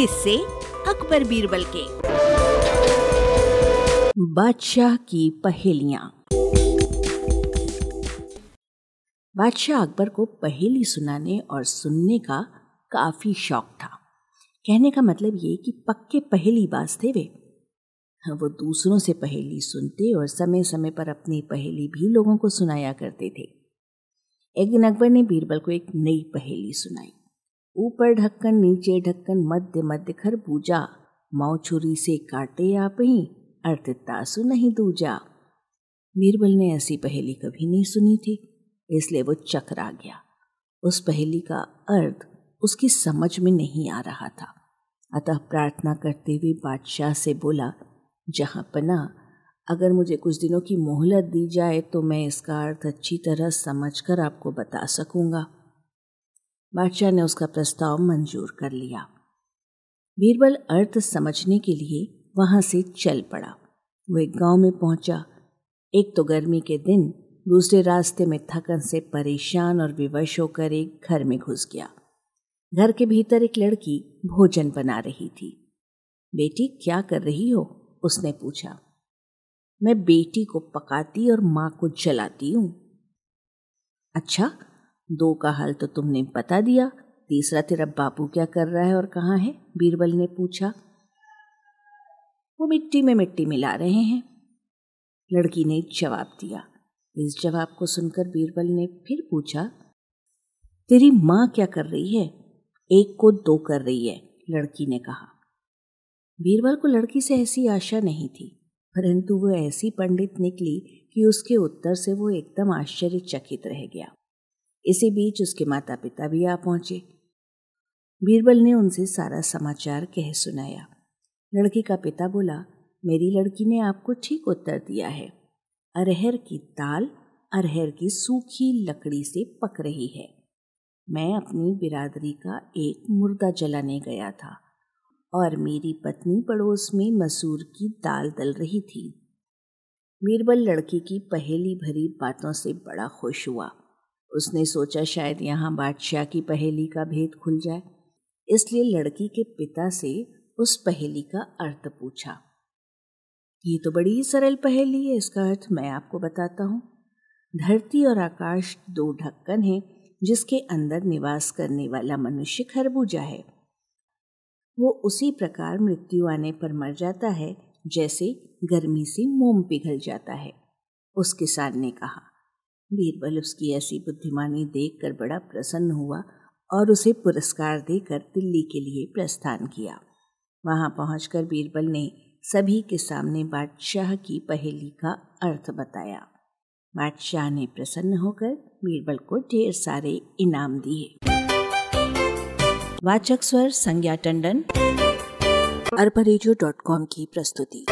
किससे अकबर बीरबल के। बादशाह की पहेलियाँ। बादशाह अकबर को पहेली सुनाने और सुनने का काफ़ी शौक था। कहने का मतलब ये कि पक्के पहेली बाज थे वे। वो दूसरों से पहेली सुनते और समय समय पर अपनी पहेली भी लोगों को सुनाया करते थे। एक दिन अकबर ने बीरबल को एक नई पहेली सुनाई। ऊपर ढक्कन, नीचे ढक्कन, मध्य मध्य खरबूजा मौ छुरी से काटे आप ही अर्थ तासु नहीं दूजा। बीरबल ने ऐसी पहेली कभी नहीं सुनी थी, इसलिए वो चकरा गया। उस पहेली का अर्थ उसकी समझ में नहीं आ रहा था। अतः प्रार्थना करते हुए बादशाह से बोला, जहाँ पना, अगर मुझे कुछ दिनों की मोहलत दी जाए तो मैं इसका अर्थ अच्छी तरह समझकर आपको बता सकूँगा। बादशाह ने उसका प्रस्ताव मंजूर कर लिया। बीरबल अर्थ समझने के लिए वहाँ से चल पड़ा। वो एक गाँव में पहुँचा। एक तो गर्मी के दिन दूसरे रास्ते में थकन से परेशान और विवश होकर एक घर में घुस गया। घर के भीतर एक लड़की भोजन बना रही थी। बेटी, क्या कर रही हो? उसने पूछा। मैं बेटी को पकाती और माँ को जलाती हूँ। अच्छा दो का हाल तो तुमने बता दिया। तीसरा, तेरा बापू क्या कर रहा है और कहाँ है? बीरबल ने पूछा। वो मिट्टी में मिट्टी मिला रहे हैं। लड़की ने जवाब दिया। इस जवाब को सुनकर बीरबल ने फिर पूछा, तेरी माँ क्या कर रही है? एक को दो कर रही है, लड़की ने कहा। बीरबल को लड़की से ऐसी आशा नहीं थी, परंतु वो ऐसी पंडित निकली कि उसके उत्तर से वो एकदम आश्चर्यचकित रह गया। इसी बीच उसके माता पिता भी आ पहुँचे। बीरबल ने उनसे सारा समाचार कह सुनाया। लड़की का पिता बोला, मेरी लड़की ने आपको ठीक उत्तर दिया है। अरहर की दाल, अरहर की सूखी लकड़ी से पक रही है। मैं अपनी बिरादरी का एक मुर्दा जलाने गया था और मेरी पत्नी पड़ोस में मसूर की दाल दल रही थी। बीरबल लड़की की पहेली भरी बातों से बड़ा खुश हुआ। उसने सोचा शायद यहाँ बादशाह की पहेली का भेद खुल जाए। इसलिए लड़की के पिता से उस पहेली का अर्थ पूछा। ये तो बड़ी ही सरल पहेली है, इसका अर्थ मैं आपको बताता हूँ। धरती और आकाश दो ढक्कन हैं, जिसके अंदर निवास करने वाला मनुष्य खरबूजा है। वो उसी प्रकार मृत्यु आने पर मर जाता है, जैसे गर्मी से मोम पिघल जाता है उस किसान ने कहा। बीरबल उसकी ऐसी बुद्धिमानी देखकर बड़ा प्रसन्न हुआ और उसे पुरस्कार देकर दिल्ली के लिए प्रस्थान किया। वहाँ पहुंचकर बीरबल ने सभी के सामने बादशाह की पहेली का अर्थ बताया। बादशाह ने प्रसन्न होकर बीरबल को ढेर सारे इनाम दिए। वाचक स्वर संज्ञा टंडन कॉम की प्रस्तुति।